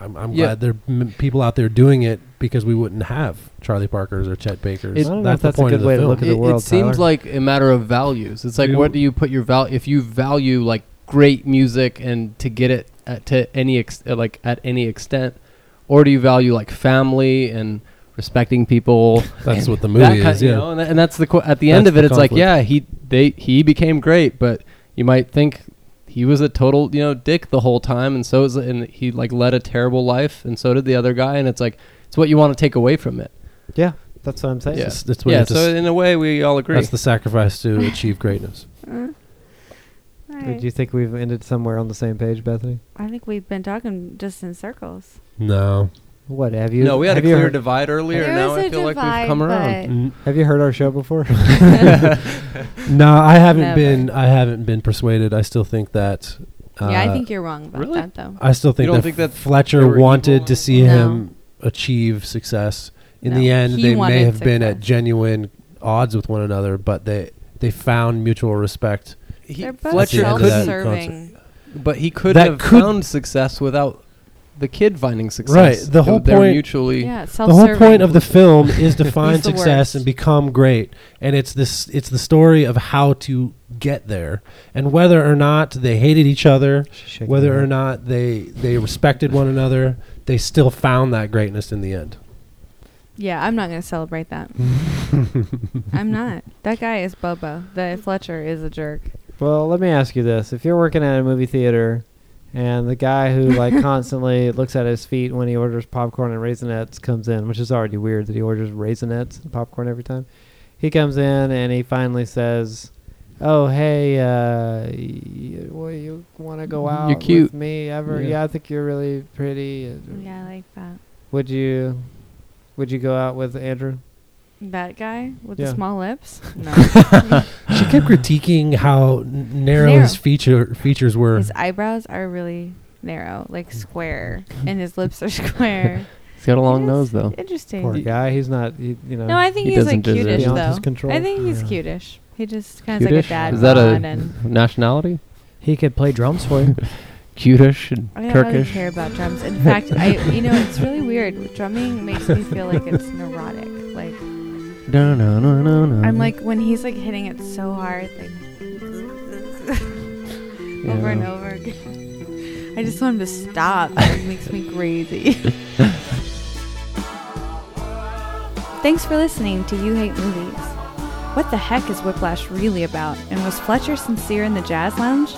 i'm, I'm Yeah. glad there are m- people out there doing it because we wouldn't have charlie parkers or chet bakers It- I don't know if that's the that's a good of the way to look at the world, it seems Tyler. like a matter of values. It's like Do- what do you put your value if you value like great music and to get it at, to any ex- uh, like at any extent, or do you value like family and respecting people? that's what the that movie kind- is you yeah know, and, that, and that's the qu- at the end of it. the It's like yeah, he they he became great, but you might think he was a total you know dick the whole time, and so is and he like led a terrible life, and so did the other guy, and it's like it's what you want to take away from it. yeah, that's what I'm saying. Yeah. That's- that's what yeah, so s- in a way we all agree. that's the sacrifice to achieve greatness Uh, all Did you think we've ended somewhere on the same page, Bethany? I think we've been talking just in circles. no What have you? no, we had a clear heard, divide earlier. There and now is I a feel like we've come around. but- N- Have you heard our show before? No, I haven't Never. been. I haven't been persuaded. I still think that. Uh, yeah, I think you're wrong about really? that, though. I still think don't that, think that Fletcher wanted to see No. him achieve success. In the end, he they may wanted have been at genuine odds with one another, but they they found mutual respect. He, They're both Fletcher At the end of that couldn't, self-serving. but he could That have could- found success without the kid finding success. Right, the whole they're point- mutually. Yeah, The self-serving. whole point of the film is to find the success worst. and become great, and it's this. It's the story of how to get there, and whether or not they hated each other, whether or not they they respected one another, they still found that greatness in the end. Yeah, I'm not going to celebrate that. I'm not. That guy is Bobo. The Fletcher is a jerk. Well, let me ask you this: If you're working at a movie theater, and the guy who like constantly looks at his feet when he orders popcorn and raisinets comes in, which is already weird that he orders raisinets and popcorn every time. He comes in and he finally says, "Oh, hey, uh, y- well, you want to go out you cute." with me ever? Yeah. Yeah. I think you're really pretty. Yeah, I like that. Would you, would you go out with Andrew? That guy with Yeah. the small lips? No. She kept critiquing how n- narrow, Narrow. his feature features were. his eyebrows are really narrow, like square, and his lips are square. He's got a long It nose though. Interesting. Poor guy. He's not. He, you know. No, I think He he's like doesn't cutish it. His though. control. I think he's Yeah. cutish. He just kind of like a Cutish? dad Is that bod a and nationality? He could play drums for you. Cutish and I don't really care about drums. In fact, I you know it's really weird. Drumming makes me feel like it's neurotic. Like I'm like when he's like hitting it so hard, like over and over again. I just want him to stop. It makes me crazy. Thanks for listening to You Hate Movies. What the heck is Whiplash really about? And was Fletcher sincere in the Jazz Lounge?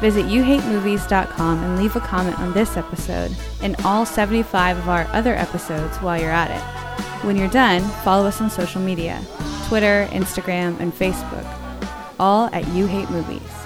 Visit youhatemovies.com and leave a comment on this episode and all 75 of our other episodes while you're at it. When you're done, follow us on social media Twitter, Instagram, and Facebook, all at You Hate Movies.